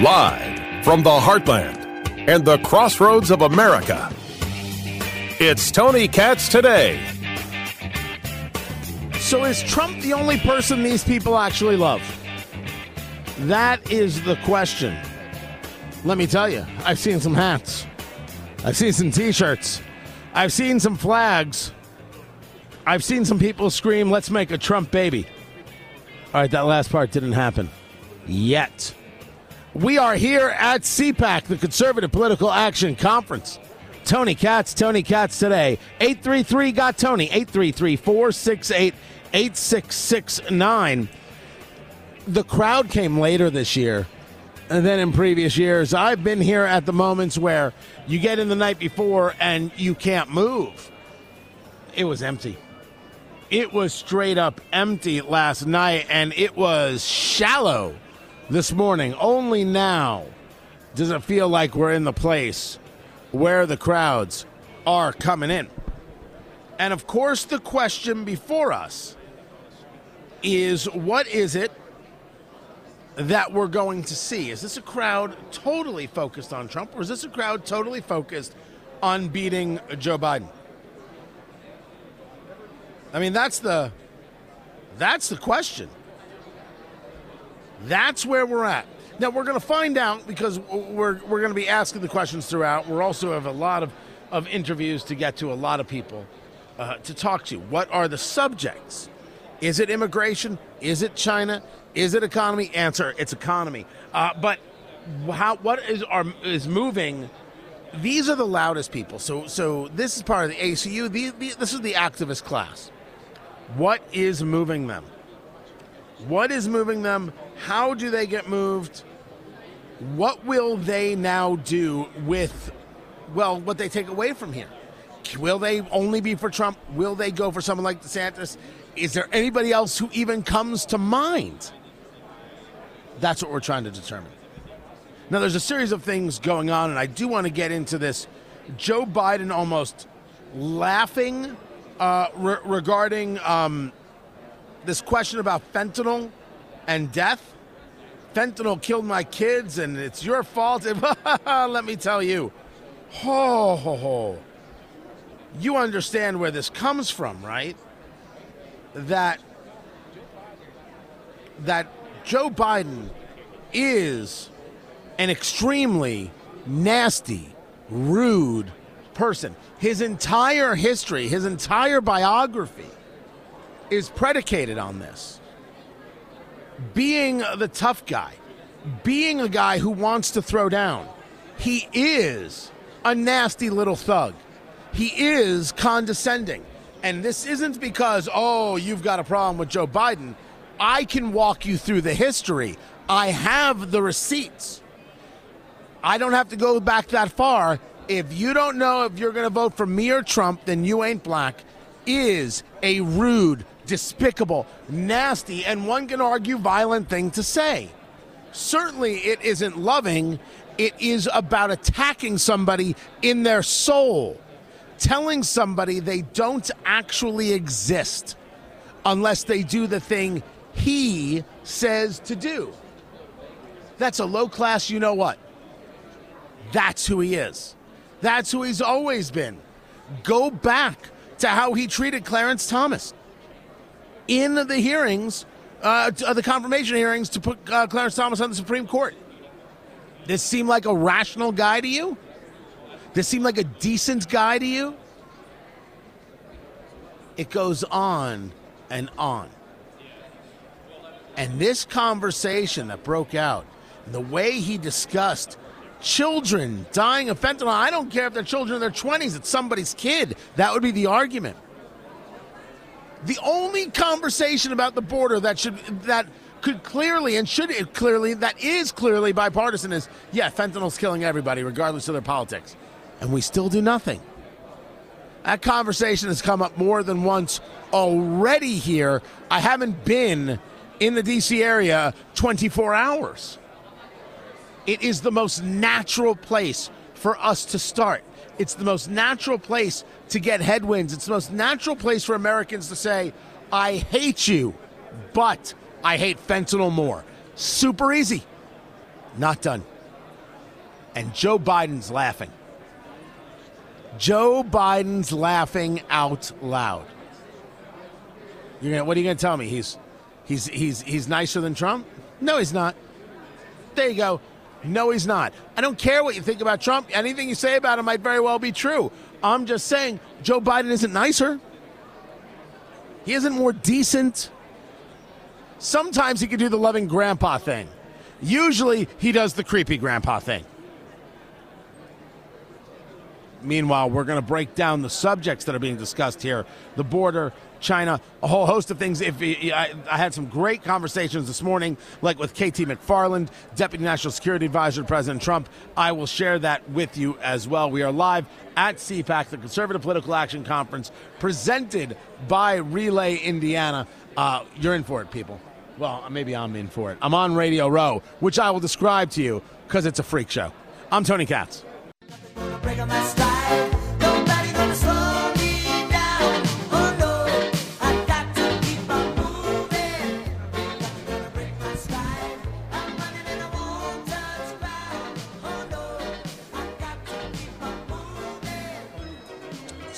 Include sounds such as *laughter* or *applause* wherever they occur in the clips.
Live from the heartland and the crossroads of America, it's Tony Katz today. So, is Trump the only person these people actually love? That is the question. Let me tell you, I've seen some hats, I've seen some t shirts, I've seen some flags, I've seen some people scream, let's make a Trump baby. All right, that last part didn't happen yet. We are here at CPAC, the Conservative Political Action Conference. Tony Katz, Tony Katz today. 833 got Tony, 833 468 8669. The crowd came later this year than in previous years. I've been here at the moments where you get in the night before and you can't move. It was empty. It was straight up empty last night, and it was shallow this morning. Only now does it feel like we're in the place where the crowds are coming in. And of course, the question before us is what is it that we're going to see? Is this a crowd totally focused on Trump, or is this a crowd totally focused on beating Joe Biden? I mean, that's the that's the question. That's where we're at. Now we're going to find out because we're we're going to be asking the questions throughout. We're also have a lot of of interviews to get to, a lot of people uh, to talk to. What are the subjects? Is it immigration? Is it China? Is it economy? Answer: It's economy. Uh, but how? What is is moving? These are the loudest people. So so this is part of the ACU. The, the, this is the activist class. What is moving them? What is moving them? How do they get moved? What will they now do with, well, what they take away from here? Will they only be for Trump? Will they go for someone like DeSantis? Is there anybody else who even comes to mind? That's what we're trying to determine. Now, there's a series of things going on, and I do want to get into this. Joe Biden almost laughing uh, re- regarding um, this question about fentanyl and death. Fentanyl killed my kids, and it's your fault. *laughs* Let me tell you, ho ho ho. You understand where this comes from, right? That that Joe Biden is an extremely nasty, rude person. His entire history, his entire biography is predicated on this. Being the tough guy, being a guy who wants to throw down. He is a nasty little thug. He is condescending. And this isn't because, oh, you've got a problem with Joe Biden. I can walk you through the history. I have the receipts. I don't have to go back that far. If you don't know if you're going to vote for me or Trump, then you ain't black. Is a rude, despicable, nasty, and one can argue violent thing to say. Certainly, it isn't loving. It is about attacking somebody in their soul, telling somebody they don't actually exist unless they do the thing he says to do. That's a low class, you know what? That's who he is. That's who he's always been. Go back to how he treated Clarence Thomas in the hearings, uh, the confirmation hearings to put uh, Clarence Thomas on the Supreme Court. This seem like a rational guy to you? This seem like a decent guy to you? It goes on and on. And this conversation that broke out, the way he discussed children dying of fentanyl, I don't care if they're children in their 20s, it's somebody's kid. That would be the argument. The only conversation about the border that should that could clearly and should clearly that is clearly bipartisan is yeah, fentanyl's killing everybody regardless of their politics. And we still do nothing. That conversation has come up more than once already here. I haven't been in the DC area 24 hours. It is the most natural place for us to start. It's the most natural place to get headwinds. It's the most natural place for Americans to say, I hate you, but I hate fentanyl more. Super easy. Not done. And Joe Biden's laughing. Joe Biden's laughing out loud. Gonna, what are you going to tell me? He's he's he's he's nicer than Trump? No, he's not. There you go. No, he's not. I don't care what you think about Trump. Anything you say about him might very well be true. I'm just saying Joe Biden isn't nicer. He isn't more decent. Sometimes he can do the loving grandpa thing. Usually he does the creepy grandpa thing. Meanwhile, we're going to break down the subjects that are being discussed here the border, China, a whole host of things. If I, I, had some great conversations this morning, like with KT McFarland, Deputy National Security Advisor to President Trump. I will share that with you as well. We are live at CPAC, the Conservative Political Action Conference, presented by Relay Indiana. Uh, you're in for it, people. Well, maybe I'm in for it. I'm on Radio Row, which I will describe to you because it's a freak show. I'm Tony Katz.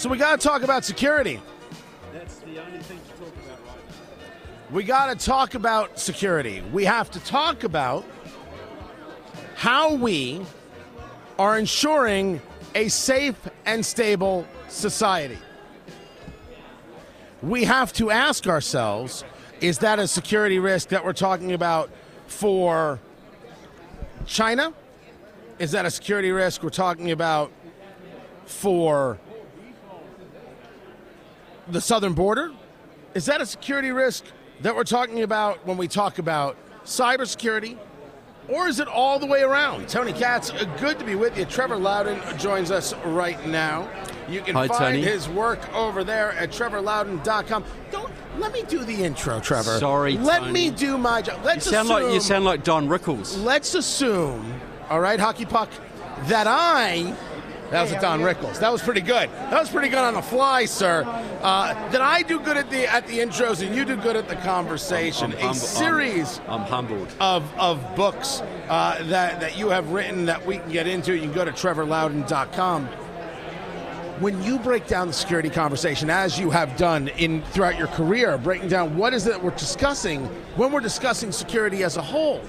So we got to talk about security. That's the only thing to talk about right now. We got to talk about security. We have to talk about how we are ensuring a safe and stable society. We have to ask ourselves is that a security risk that we're talking about for China? Is that a security risk we're talking about for the southern border? Is that a security risk that we're talking about when we talk about cybersecurity? Or is it all the way around? Tony Katz, uh, good to be with you. Trevor Loudon joins us right now. You can Hi, find Tony. his work over there at trevorloudon.com. Don't let me do the intro, Trevor. Sorry, Let Tony. me do my job. Let's sound assume, like you sound like Don Rickles. let's assume, all right, hockey puck, that I. That was a Don Rickles. That was pretty good. That was pretty good on the fly, sir. Uh, that I do good at the at the intros and you do good at the conversation. I'm a humble- series I'm, I'm humbled. of, of books uh, that, that you have written that we can get into. You can go to trevorloudon.com. When you break down the security conversation, as you have done in throughout your career, breaking down what is it that we're discussing when we're discussing security as a whole,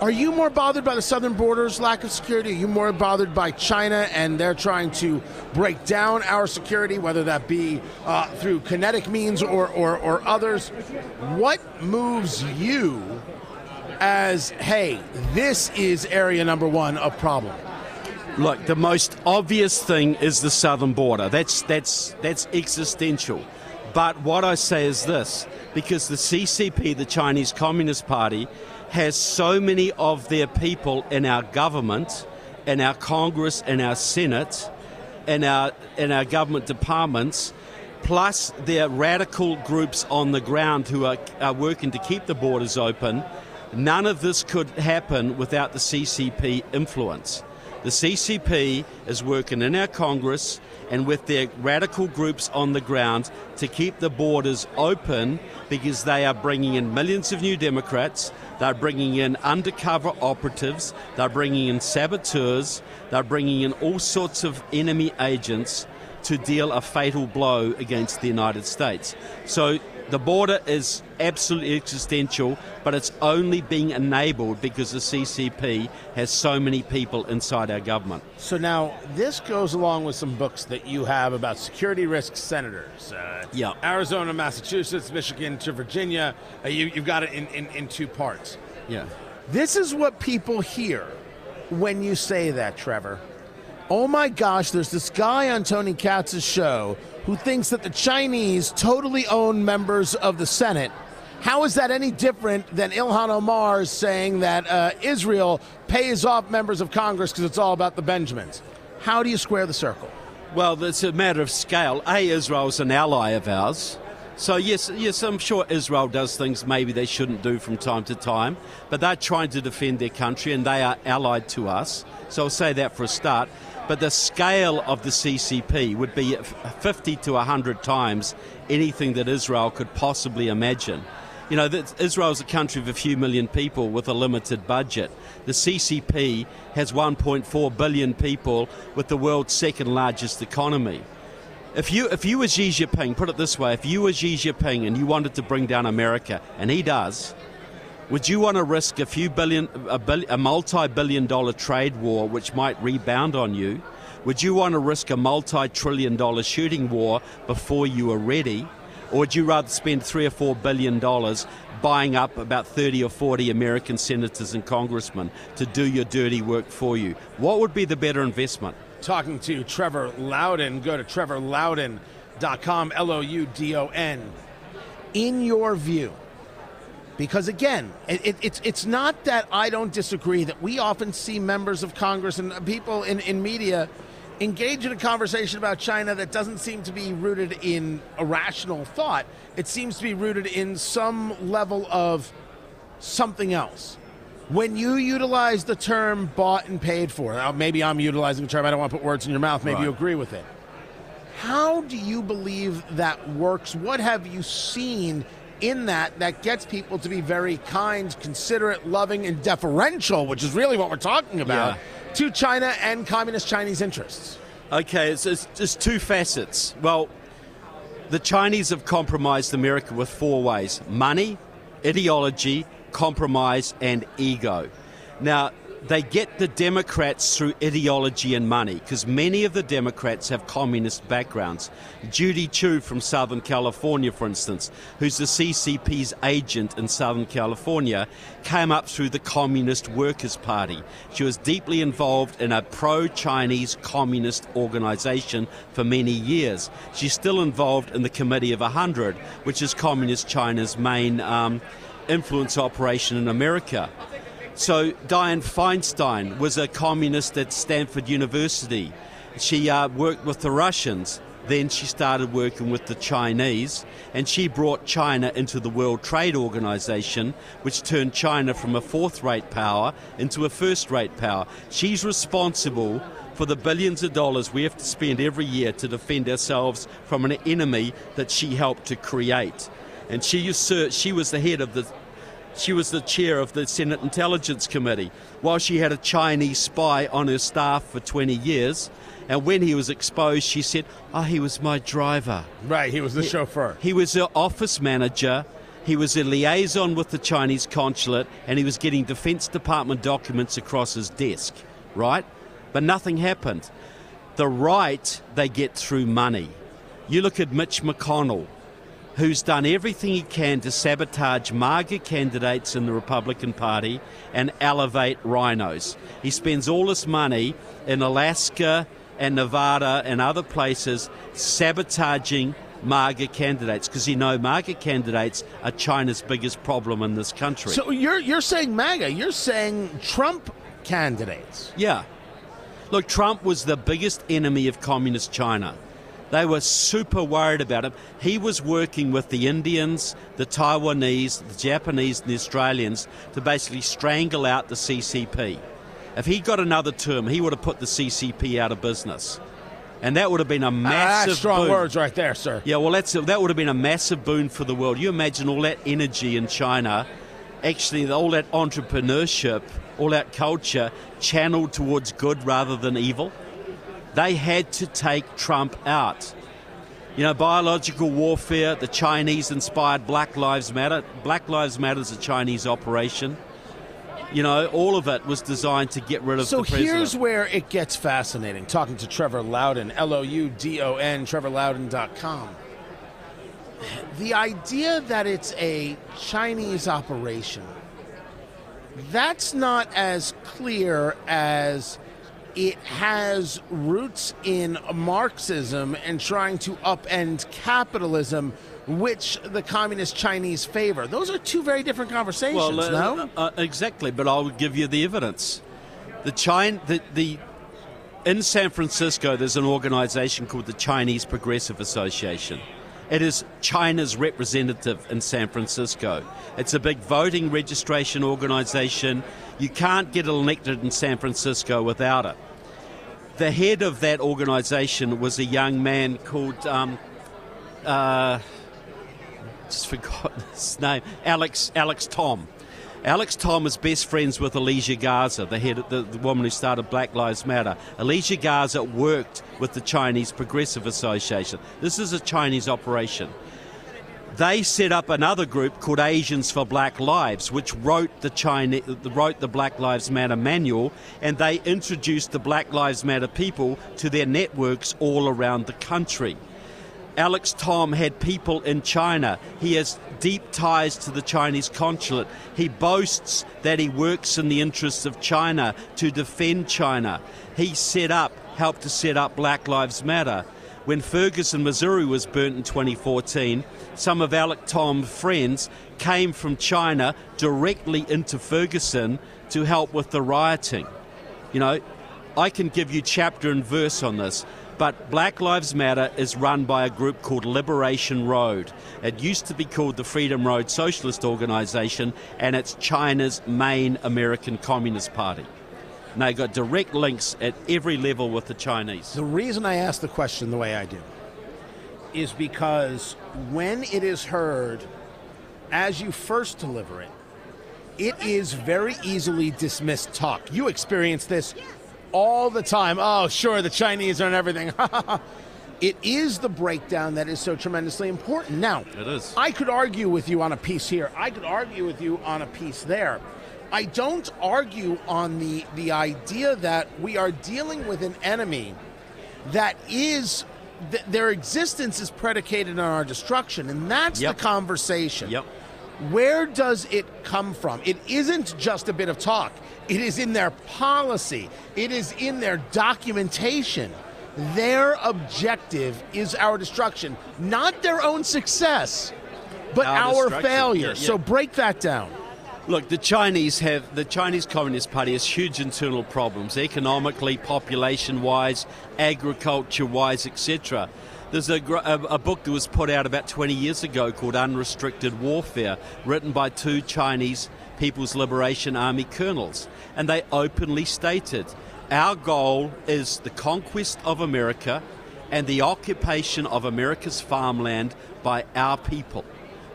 are you more bothered by the southern border's lack of security? Are you more bothered by China and they're trying to break down our security, whether that be uh, through kinetic means or, or, or others? What moves you as, hey, this is area number one of problem? Look, the most obvious thing is the southern border. That's that's that's existential. But what I say is this: because the CCP, the Chinese Communist Party, has so many of their people in our government, in our Congress, in our Senate, in our in our government departments, plus their radical groups on the ground who are, are working to keep the borders open. None of this could happen without the CCP influence. The CCP is working in our Congress and with their radical groups on the ground to keep the borders open because they are bringing in millions of new Democrats, they're bringing in undercover operatives, they're bringing in saboteurs, they're bringing in all sorts of enemy agents to deal a fatal blow against the United States. So the border is absolutely existential, but it's only being enabled because the CCP has so many people inside our government. So now this goes along with some books that you have about security risk senators. Uh, Yeah. Arizona, Massachusetts, Michigan to Virginia. Uh, you, you've got it in, in, in two parts. Yeah. This is what people hear when you say that, Trevor. Oh my gosh, there's this guy on Tony Katz's show who thinks that the Chinese totally own members of the Senate. How is that any different than Ilhan Omar saying that uh, Israel pays off members of Congress because it's all about the Benjamins? How do you square the circle? Well, it's a matter of scale. A, Israel's an ally of ours. So, yes, yes, I'm sure Israel does things maybe they shouldn't do from time to time, but they're trying to defend their country and they are allied to us. So, I'll say that for a start. But the scale of the CCP would be 50 to 100 times anything that Israel could possibly imagine. You know, that Israel's a country of a few million people with a limited budget. The CCP has 1.4 billion people with the world's second largest economy. If you, if you were Xi Jinping, put it this way, if you were Xi Jinping and you wanted to bring down America, and he does, would you want to risk a few billion, a, billion, a multi-billion dollar trade war which might rebound on you? Would you want to risk a multi-trillion dollar shooting war before you are ready? Or would you rather spend three or four billion dollars buying up about 30 or 40 American senators and congressmen to do your dirty work for you? What would be the better investment? Talking to Trevor Loudon. Go to trevorloudon.com, L O U D O N. In your view, because again, it, it, it's it's not that I don't disagree that we often see members of Congress and people in, in media engage in a conversation about China that doesn't seem to be rooted in a rational thought. It seems to be rooted in some level of something else. When you utilize the term bought and paid for, uh, maybe I'm utilizing the term, I don't want to put words in your mouth, maybe right. you agree with it. How do you believe that works? What have you seen in that that gets people to be very kind, considerate, loving, and deferential, which is really what we're talking about? Yeah to China and communist Chinese interests? Okay, it's, it's, it's two facets. Well, the Chinese have compromised America with four ways money, ideology, compromise, and ego. Now, they get the Democrats through ideology and money because many of the Democrats have communist backgrounds. Judy Chu from Southern California, for instance, who's the CCP's agent in Southern California, came up through the Communist Workers' Party. She was deeply involved in a pro Chinese communist organization for many years. She's still involved in the Committee of 100, which is Communist China's main um, influence operation in America. So Dianne Feinstein was a communist at Stanford University. She uh, worked with the Russians. Then she started working with the Chinese, and she brought China into the World Trade Organization, which turned China from a fourth rate power into a first rate power. She's responsible for the billions of dollars we have to spend every year to defend ourselves from an enemy that she helped to create. And she, usurped, she was the head of the she was the chair of the Senate Intelligence Committee. While she had a Chinese spy on her staff for 20 years, and when he was exposed, she said, Oh, he was my driver. Right, he was the he, chauffeur. He was her office manager. He was a liaison with the Chinese consulate, and he was getting Defense Department documents across his desk, right? But nothing happened. The right they get through money. You look at Mitch McConnell who's done everything he can to sabotage MAGA candidates in the Republican Party and elevate RINOs. He spends all his money in Alaska and Nevada and other places sabotaging MAGA candidates because you know MAGA candidates are China's biggest problem in this country. So you're you're saying MAGA? You're saying Trump candidates? Yeah. Look, Trump was the biggest enemy of communist China. They were super worried about him. He was working with the Indians, the Taiwanese, the Japanese, and the Australians to basically strangle out the CCP. If he got another term, he would have put the CCP out of business. And that would have been a massive ah, strong boon. words right there, sir. Yeah, well, that's that would have been a massive boon for the world. You imagine all that energy in China, actually, all that entrepreneurship, all that culture channeled towards good rather than evil. They had to take Trump out. You know, biological warfare, the Chinese inspired Black Lives Matter. Black Lives Matter is a Chinese operation. You know, all of it was designed to get rid of so the president. So here's where it gets fascinating. Talking to Trevor Loudon, L O U D O N, trevorloudon.com. The idea that it's a Chinese operation, that's not as clear as it has roots in Marxism and trying to upend capitalism, which the communist Chinese favor. Those are two very different conversations, well, uh, no? Uh, exactly, but I'll give you the evidence. The China, the, the in San Francisco, there's an organization called the Chinese Progressive Association. It is China's representative in San Francisco. It's a big voting registration organization. You can't get elected in San Francisco without it. The head of that organization was a young man called um, uh, just forgotten *laughs* his name. Alex Alex Tom. Alex Tom is best friends with Alicia Garza, the head, the, the woman who started Black Lives Matter. Alicia Garza worked with the Chinese Progressive Association. This is a Chinese operation. They set up another group called Asians for Black Lives, which wrote the China, wrote the Black Lives Matter manual, and they introduced the Black Lives Matter people to their networks all around the country. Alex Tom had people in China. He has deep ties to the Chinese consulate. He boasts that he works in the interests of China to defend China. He set up, helped to set up Black Lives Matter. When Ferguson, Missouri was burnt in 2014, some of Alec Tom's friends came from China directly into Ferguson to help with the rioting. You know, I can give you chapter and verse on this. But Black Lives Matter is run by a group called Liberation Road. It used to be called the Freedom Road Socialist Organization, and it's China's main American Communist Party. And they got direct links at every level with the Chinese. The reason I ask the question the way I do is because when it is heard as you first deliver it, it is very easily dismissed talk. You experience this all the time. Oh, sure, the Chinese are and everything. *laughs* it is the breakdown that is so tremendously important. Now, it is. I could argue with you on a piece here. I could argue with you on a piece there. I don't argue on the the idea that we are dealing with an enemy that is th- their existence is predicated on our destruction, and that's yep. the conversation. Yep. Where does it come from? It isn't just a bit of talk. It is in their policy, it is in their documentation. Their objective is our destruction, not their own success, but our, our failure. Yeah, yeah. So break that down. Look, the Chinese have the Chinese Communist Party has huge internal problems, economically, population-wise, agriculture-wise, etc. There's a, a, a, book that was put out about 20 years ago called Unrestricted Warfare, written by two Chinese People's Liberation Army colonels. And they openly stated our goal is the conquest of America and the occupation of America's farmland by our people.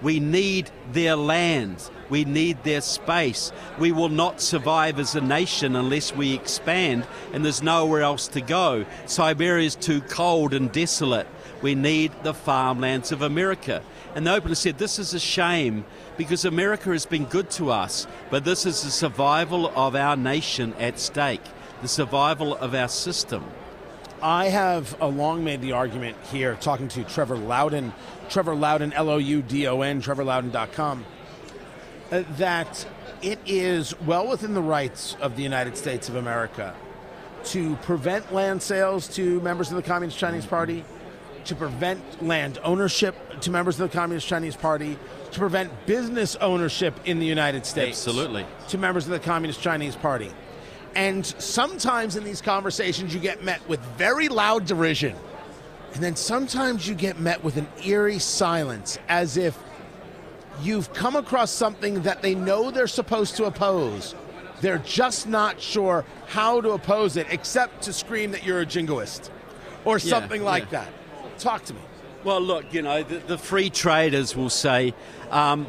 We need their land. We need their space. We will not survive as a nation unless we expand, and there's nowhere else to go. Siberia is too cold and desolate. We need the farmlands of America. And they openly said, This is a shame because America has been good to us, but this is the survival of our nation at stake, the survival of our system. I have long made the argument here, talking to Trevor Loudon, Trevor Loudon, L O U D O N, trevorloudon.com, uh, that it is well within the rights of the United States of America to prevent land sales to members of the Communist Chinese Party, to prevent land ownership to members of the Communist Chinese Party, to prevent business ownership in the United States. Absolutely. To members of the Communist Chinese Party. And sometimes in these conversations, you get met with very loud derision. And then sometimes you get met with an eerie silence as if you've come across something that they know they're supposed to oppose. They're just not sure how to oppose it except to scream that you're a jingoist or something yeah, like yeah. that. Talk to me. Well, look, you know, the, the free traders will say, um,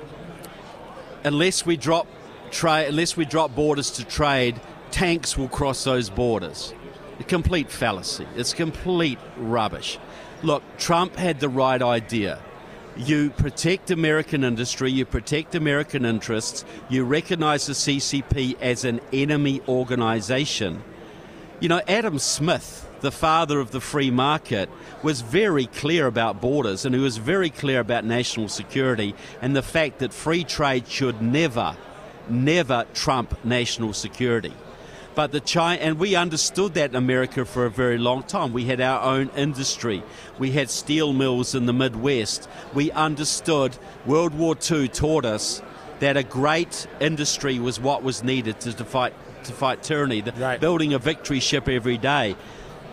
unless we drop trade, unless we drop borders to trade, tanks will cross those borders. A complete fallacy. It's complete rubbish. Look, Trump had the right idea. You protect American industry, you protect American interests, you recognize the CCP as an enemy organization. You know, Adam Smith, the father of the free market, was very clear about borders and he was very clear about national security and the fact that free trade should never, never trump national security. But the China, and we understood that in America for a very long time. We had our own industry. We had steel mills in the Midwest. We understood. World War II taught us that a great industry was what was needed to fight to fight tyranny. The, right. Building a victory ship every day.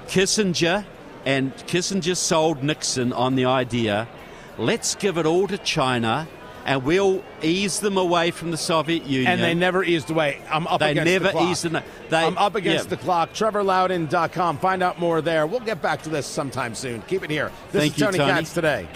Kissinger and Kissinger sold Nixon on the idea let's give it all to China and we'll ease them away from the Soviet Union. And they never eased away. I'm up they against never the clock. eased them. They, I'm up against yeah. the clock. TrevorLoudon.com. Find out more there. We'll get back to this sometime soon. Keep it here. This Thank is Tony, you, Tony Katz today.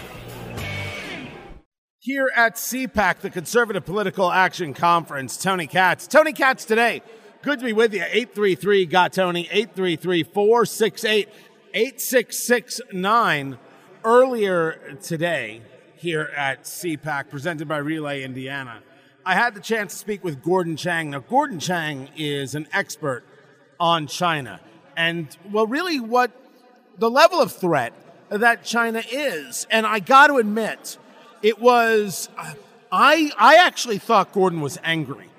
Here at CPAC, the Conservative Political Action Conference, Tony Katz. Tony Katz today. Good to be with you. 833 got Tony, 833 468 8669. Earlier today, here at CPAC, presented by Relay Indiana, I had the chance to speak with Gordon Chang. Now, Gordon Chang is an expert on China. And, well, really, what the level of threat that China is. And I got to admit, it was I I actually thought Gordon was angry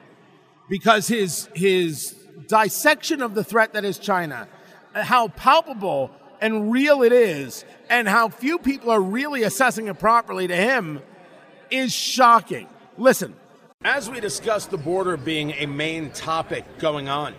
because his his dissection of the threat that is China, how palpable and real it is, and how few people are really assessing it properly to him is shocking. Listen, as we discussed the border being a main topic going on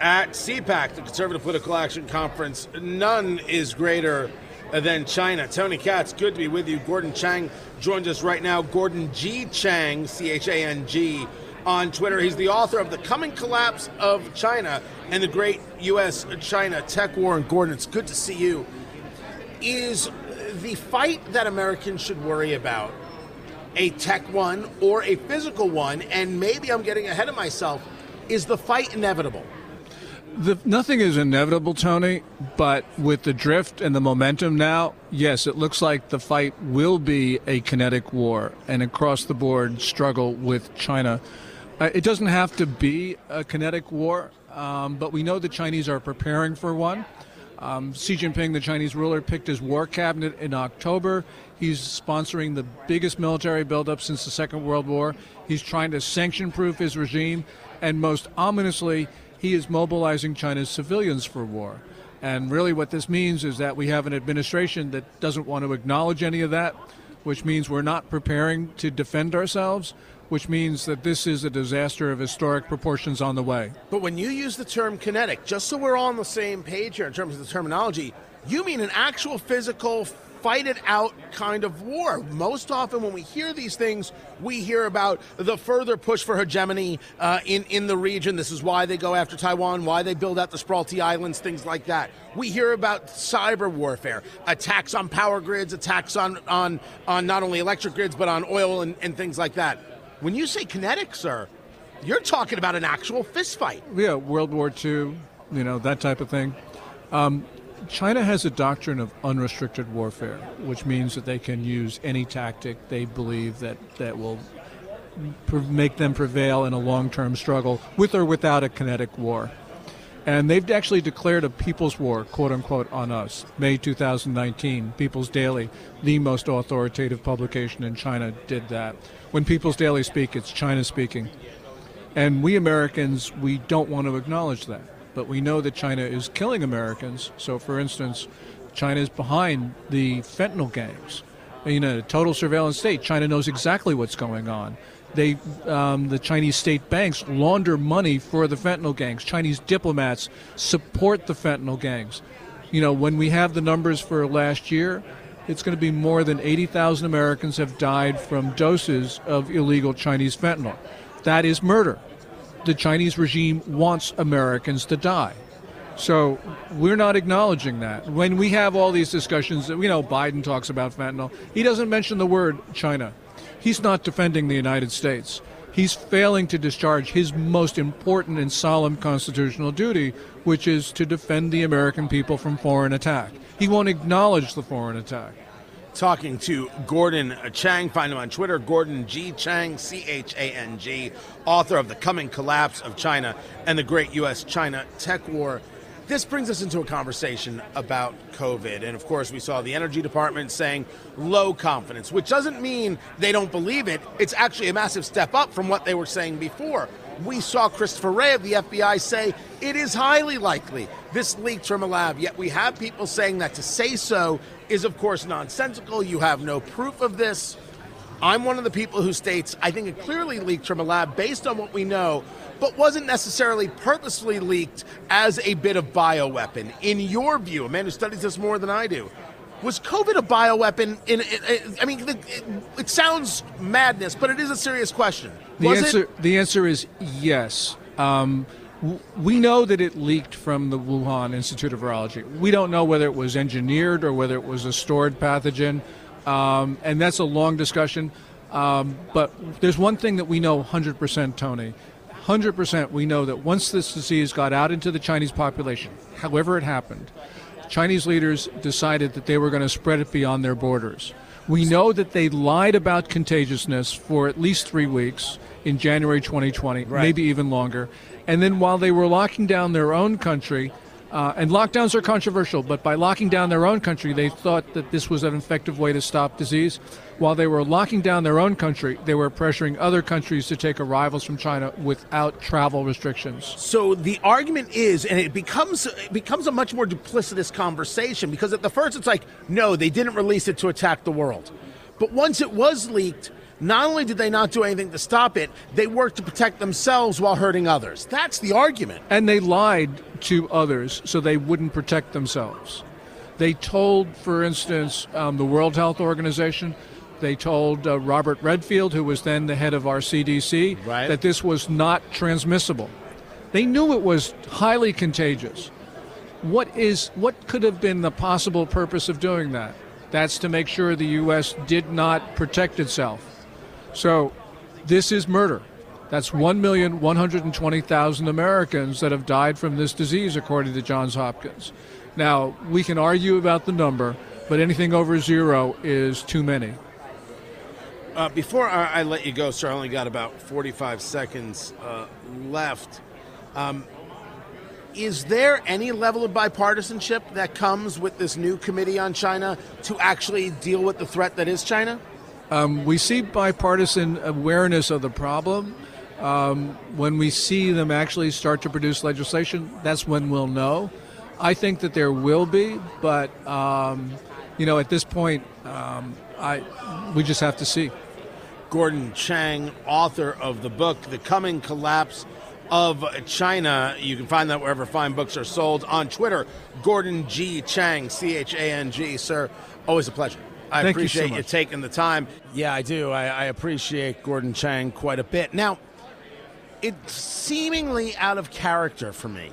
at CPAC, the Conservative Political Action Conference, none is greater than China. Tony Katz, good to be with you. Gordon Chang joins us right now. Gordon G. Chang, C H A N G, on Twitter. He's the author of The Coming Collapse of China and the Great U.S. China Tech War. And Gordon, it's good to see you. Is the fight that Americans should worry about a tech one or a physical one? And maybe I'm getting ahead of myself. Is the fight inevitable? The, nothing is inevitable, Tony, but with the drift and the momentum now, yes, it looks like the fight will be a kinetic war and across the board struggle with China. Uh, it doesn't have to be a kinetic war, um, but we know the Chinese are preparing for one. Um, Xi Jinping, the Chinese ruler, picked his war cabinet in October. He's sponsoring the biggest military buildup since the Second World War. He's trying to sanction proof his regime, and most ominously, he is mobilizing China's civilians for war. And really, what this means is that we have an administration that doesn't want to acknowledge any of that, which means we're not preparing to defend ourselves, which means that this is a disaster of historic proportions on the way. But when you use the term kinetic, just so we're all on the same page here in terms of the terminology, you mean an actual physical fight it out kind of war. Most often, when we hear these things, we hear about the further push for hegemony uh, in in the region. This is why they go after Taiwan, why they build out the Spratly Islands, things like that. We hear about cyber warfare, attacks on power grids, attacks on on on not only electric grids but on oil and, and things like that. When you say kinetic, sir, you're talking about an actual fist fight. Yeah, World War II, you know that type of thing. Um, China has a doctrine of unrestricted warfare, which means that they can use any tactic they believe that, that will make them prevail in a long term struggle, with or without a kinetic war. And they've actually declared a people's war, quote unquote, on us. May 2019, People's Daily, the most authoritative publication in China, did that. When People's Daily speak, it's China speaking. And we Americans, we don't want to acknowledge that but we know that China is killing Americans. So, for instance, China is behind the fentanyl gangs. In a total surveillance state, China knows exactly what's going on. They, um, the Chinese state banks launder money for the fentanyl gangs. Chinese diplomats support the fentanyl gangs. You know, when we have the numbers for last year, it's going to be more than 80,000 Americans have died from doses of illegal Chinese fentanyl. That is murder the Chinese regime wants Americans to die. So we're not acknowledging that. When we have all these discussions, you know, Biden talks about fentanyl, he doesn't mention the word China. He's not defending the United States. He's failing to discharge his most important and solemn constitutional duty, which is to defend the American people from foreign attack. He won't acknowledge the foreign attack talking to Gordon Chang. Find him on Twitter, Gordon G. Chang, C H A N G, author of The Coming Collapse of China and the Great U.S. China Tech War. This brings us into a conversation about COVID. And of course, we saw the Energy Department saying low confidence, which doesn't mean they don't believe it. It's actually a massive step up from what they were saying before. We saw Christopher Wray of the FBI say it is highly likely this leaked from a lab, yet we have people saying that to say so is, of course, nonsensical. You have no proof of this. I'm one of the people who states I think it clearly leaked from a lab based on what we know, but wasn't necessarily purposely leaked as a bit of bioweapon. In your view, a man who studies this more than I do, was COVID a bioweapon? In, in, in I mean, it, it, sounds madness, but it is a serious question. The was answer, it? the answer is yes. Um, we know that it leaked from the Wuhan Institute of Virology. We don't know whether it was engineered or whether it was a stored pathogen, um, and that's a long discussion. Um, but there's one thing that we know 100%, Tony. 100% we know that once this disease got out into the Chinese population, however it happened, Chinese leaders decided that they were going to spread it beyond their borders. We know that they lied about contagiousness for at least three weeks in January 2020, Right. maybe even longer. And then while they were locking down their own country, uh, and lockdowns are controversial, but by locking down their own country, they thought that this was an effective way to stop disease. While they were locking down their own country, they were pressuring other countries to take arrivals from China without travel restrictions. So the argument is, and it becomes it becomes a much more duplicitous conversation because at the first it's like, no, they didn't release it to attack the world, but once it was leaked, not only did they not do anything to stop it, they worked to protect themselves while hurting others. That's the argument. And they lied to others so they wouldn't protect themselves. They told, for instance, um, the World Health Organization, they told uh, Robert Redfield, who was then the head of our CDC, Right. that this was not transmissible. They knew it was highly contagious. What is what could have been the possible purpose of doing that? That's to make sure the U.S. did not protect itself. So, this is murder. That's 1,120,000 Americans that have died from this disease, according to Johns Hopkins. Now, we can argue about the number, but anything over zero is too many. Uh, before I, I let you go, sir, I only got about 45 seconds uh, left. Um, is there any level of bipartisanship that comes with this new committee on China to actually deal with the threat that is China? Um, we see bipartisan awareness of the problem. Um, when we see them actually start to produce legislation, that's when we'll know. I think that there will be, but um, you know, at this point, um, I we just have to see. Gordon Chang, author of the book The Coming Collapse of China. You can find that wherever fine books are sold. On Twitter, Gordon G. Chang, C H A N G. Sir, always a pleasure. I Thank you so appreciate you, taking the time. Yeah, I do. I, I appreciate Gordon Chang quite a bit. Now, it's seemingly out of character for me.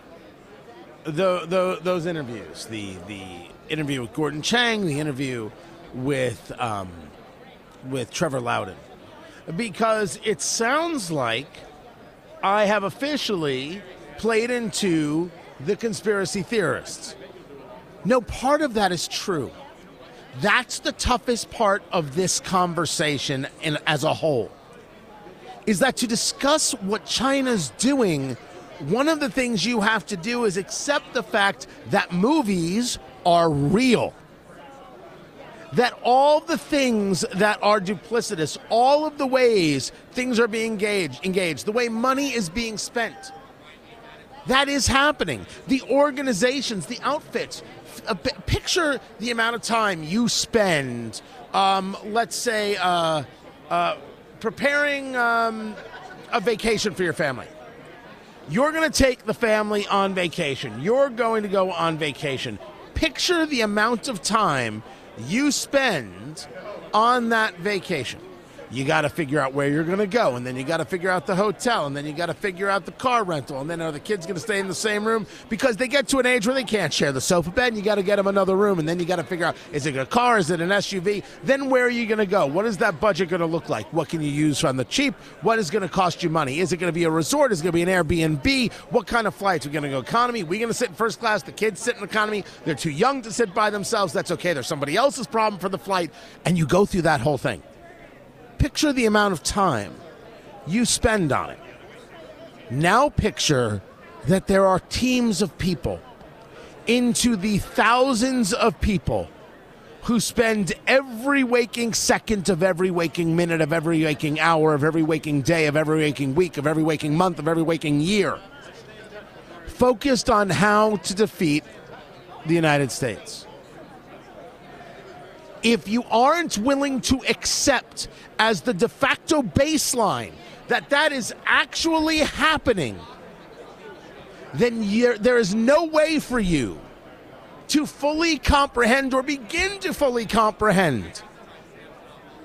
The, the, those interviews, the, the interview with Gordon Chang, the interview with um, with Trevor Loudon because it sounds like I have officially played into the conspiracy theorists. No, part of that is true. That's the toughest part of this conversation in, as a whole. Is that to discuss what China's doing, one of the things you have to do is accept the fact that movies are real that all the things that are duplicitous, all of the ways things are being engaged, engaged, the way money is being spent, that is happening. The organizations, the outfits. Uh, picture the amount of time you spend, um, let's say, uh, uh, preparing um, a vacation for your family. You're going to take the family on vacation. You're going to go on vacation. Picture the amount of time you spend on that vacation. You got to figure out where you're going to go, and then you got to figure out the hotel, and then you got to figure out the car rental, and then are the kids going to stay in the same room because they get to an age where they can't share the sofa bed, and you got to get them another room, and then you got to figure out is it a car, is it an SUV? Then where are you going to go? What is that budget going to look like? What can you use on the cheap? What is going to cost you money? Is it going to be a resort? Is it going to be an Airbnb? What kind of flights? We're going to go economy. We're going to sit in first class. The kids sit in economy. They're too young to sit by themselves. That's okay. There's somebody else's problem for the flight, and you go through that whole thing picture the amount of time you spend on it. Now picture that there are teams of people into the thousands of people who spend every waking second of every waking minute of every waking hour of every waking day of every waking week of every waking month of every waking year focused on how to defeat the United States if you aren't willing to accept as the de facto baseline that that is actually happening, then there is no way for you to fully comprehend or begin to fully comprehend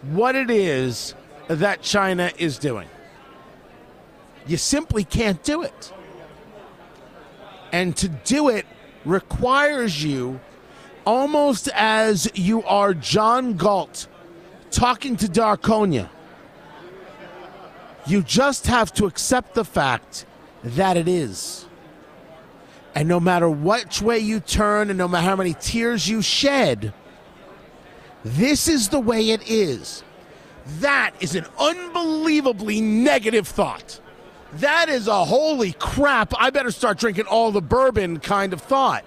what it is that China is doing. You simply can't do it. And to do it requires you almost as you are John Galt talking to Dagny You just have to accept the fact that it is. And no matter which way you turn and no matter how many tears you shed, this is the way it is. That is an unbelievably negative thought. That is a holy crap, I better start drinking all the bourbon kind of thought.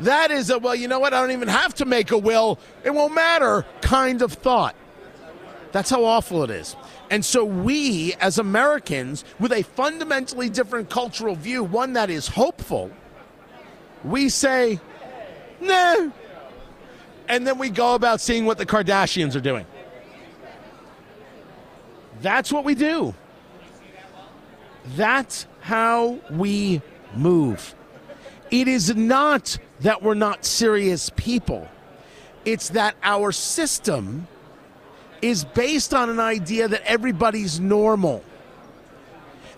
That is a, well, you know what, I don't even have to make a will, it won't matter kind of thought. That's how awful it is. And so, we as Americans, with a fundamentally different cultural view, one that is hopeful, we say, nah. And then we go about seeing what the Kardashians are doing. That's what we do. That's how we move. It is not that we're not serious people, it's that our system is based on an idea that everybody's normal.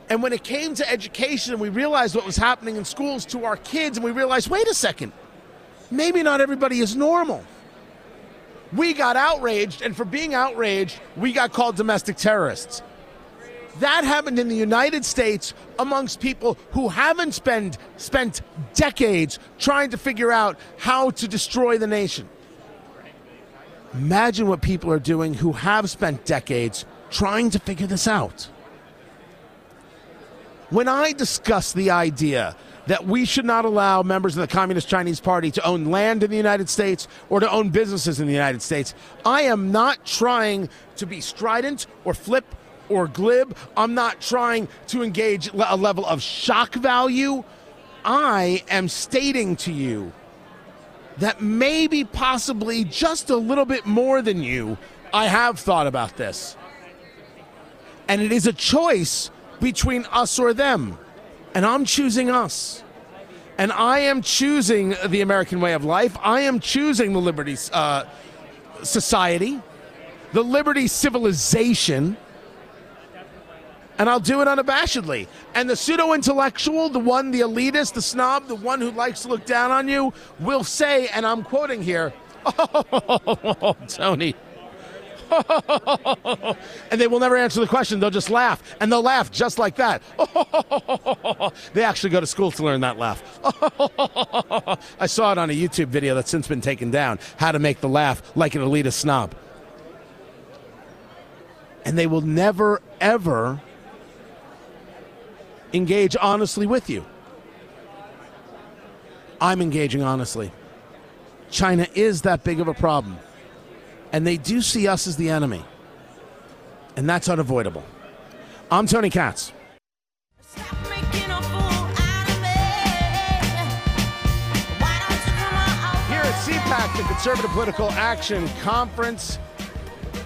And when it came to education, we realized what was happening in schools to our kids, and we realized wait a second, maybe not everybody is normal. We got outraged, and for being outraged, we got called domestic terrorists. That happened in the United States amongst people who haven't spent, spent decades trying to figure out how to destroy the nation. Imagine what people are doing who have spent decades trying to figure this out. When I discuss the idea that we should not allow members of the Communist Chinese Party to own land in the United States or to own businesses in the United States, I am not trying to be strident or flip or glib. I'm not trying to engage a level of shock value. I am stating to you that maybe, possibly, just a little bit more than you, I have thought about this. And it is a choice between us or them. And I'm choosing us. And I am choosing the American way of life. I am choosing the Liberty uh, Society, the Liberty Civilization and I'll do it unabashedly. And the pseudo intellectual, the one, the elitist, the snob, the one who likes to look down on you, will say, and I'm quoting here, oh, *laughs* Tony. *laughs* and they will never answer the question. They'll just laugh. And they'll laugh just like that. *laughs* they actually go to school to learn that laugh. I saw it on a YouTube video that's since been taken down how to make the laugh like an elitist snob. And they will never, ever engage honestly with you. I'm engaging honestly. China is that big of a problem. And they do see us as the enemy. And that's unavoidable. I'm Tony Katz. Here at CPAC, the Conservative Political Action Conference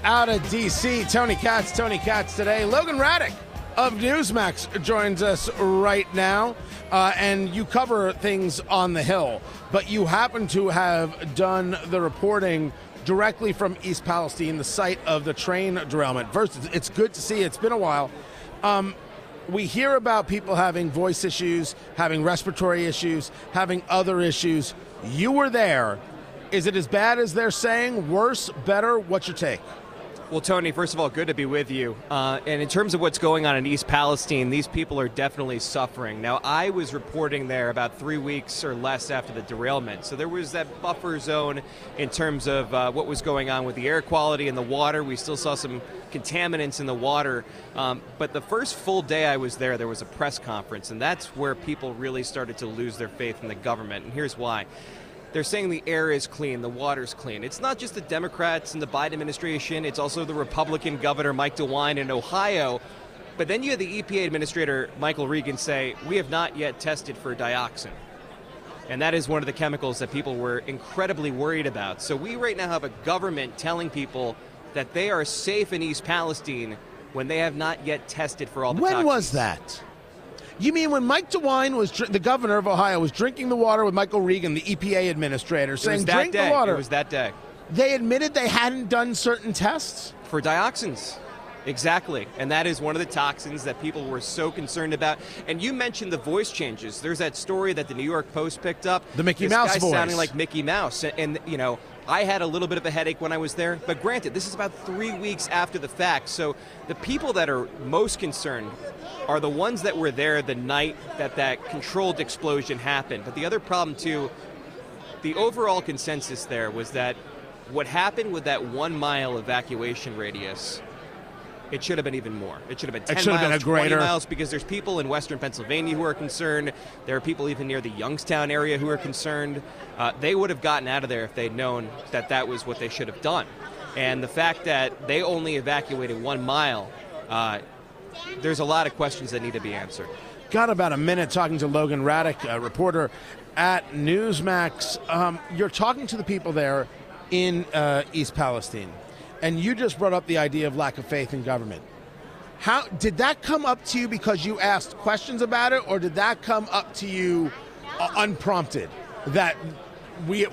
out of D.C. Tony Katz, Tony Katz today. Logan Ratick of Newsmax joins us right now. Uh, and you cover things on the Hill, but you happen to have done the reporting directly from East Palestine, the site of the train derailment. First, it's good to see. It's been a while. Um, we hear about people having voice issues, having respiratory issues, having other issues. You were there. Is it as bad as they're saying? Worse? Better? What's your take? Well, Tony, first of all, good to be with you. Uh, and in terms of what's going on in East Palestine, these people are definitely suffering. Now, I was reporting there about three weeks or less after the derailment. So there was that buffer zone in terms of uh, what was going on with the air quality and the water. We still saw some contaminants in the water. Um, but the first full day I was there, there was a press conference, and that's where people really started to lose their faith in the government. And here's why they're saying the air is clean, the water's clean. It's not just the Democrats and the Biden administration, it's also the Republican governor Mike DeWine in Ohio. But then you had the EPA administrator Michael Regan say, We have not yet tested for dioxin. And that is one of the chemicals that people were incredibly worried about. So we right now have a government telling people that they are safe in East Palestine when they have not yet tested for all the When toxins. was that? You mean when Mike DeWine was the governor of Ohio was drinking the water with Michael Regan, the EPA administrator, saying drink day. the water? It was that day. They admitted they hadn't done certain tests for dioxins. Exactly. And that is one of the toxins that people were so concerned about. And you mentioned the voice changes. There's that story that the New York Post picked up. The Mickey this Mouse guy voice. sounding like Mickey Mouse. And, and, you know, I had a little bit of a headache when I was there, but granted, this is about three weeks after the fact. So the people that are most concerned are the ones that were there the night that that controlled explosion happened. But the other problem, too, the overall consensus there was that what happened with that one mile evacuation radius it should have been even more. It should have been 10 It should have miles, been a greater- 20 miles, because there's people in western Pennsylvania who are concerned. There are people even near the Youngstown area who are concerned. Uh, they would have gotten out of there if they'd known that that was what they should have done. And the fact that they only evacuated one mile, uh, there's a lot of questions that need to be answered. Got about a minute talking to Logan Ratick, a reporter at Newsmax. Um, you're talking to the people there in uh, East Palestine, and you just brought up the idea of lack of faith in government. How did that come up to you because you asked questions about it, or did that come up to you uh, unprompted? That we,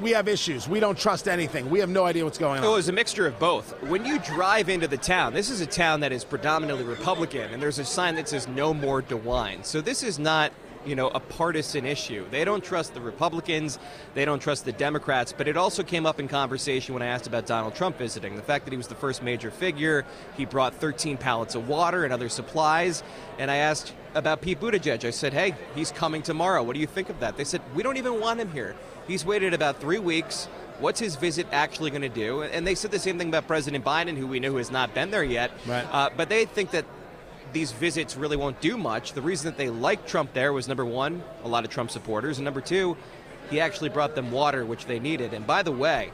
we have issues. We don't trust anything. We have no idea what's going on. It was a mixture of both. When you drive into the town, this is a town that is predominantly Republican, and there's a sign that says "No More DeWine." So this is not, you know, a partisan issue. They don't trust the Republicans, they don't trust the Democrats. But it also came up in conversation when I asked about Donald Trump visiting. The fact that he was the first major figure, he brought 13 pallets of water and other supplies, and I asked about Pete Buttigieg. I said, "Hey, he's coming tomorrow. What do you think of that?" They said, "We don't even want him here. He's waited about three weeks." What's his visit actually going to do? And they said the same thing about President Biden, who we know has not been there yet. Right. Uh, but they think that these visits really won't do much. The reason that they liked Trump there was number one, a lot of Trump supporters, and number two, he actually brought them water, which they needed. And by the way,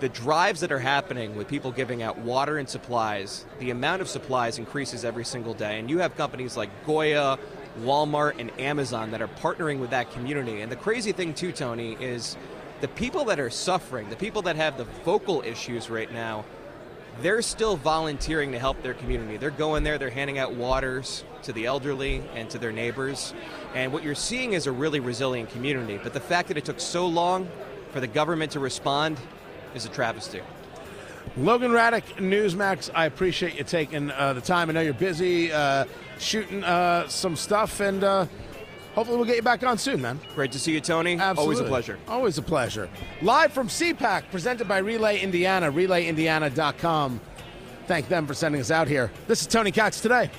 the drives that are happening with people giving out water and supplies, the amount of supplies increases every single day. And you have companies like Goya, Walmart, and Amazon that are partnering with that community. And the crazy thing, too, Tony, is the people that are suffering, the people that have the vocal issues right now, they're still volunteering to help their community. They're going there, they're handing out waters to the elderly and to their neighbors. And what you're seeing is a really resilient community. But the fact that it took so long for the government to respond is a travesty. Logan Ratick, Newsmax. I appreciate you taking uh, the time. I know you're busy uh, shooting uh, some stuff, and uh, hopefully we'll get you back on soon, man. Great to see you, Tony. Absolutely. Always a pleasure. Always a pleasure. Live from CPAC, presented by Relay Indiana, relayindiana.com. Thank them for sending us out here. This is Tony Katz today.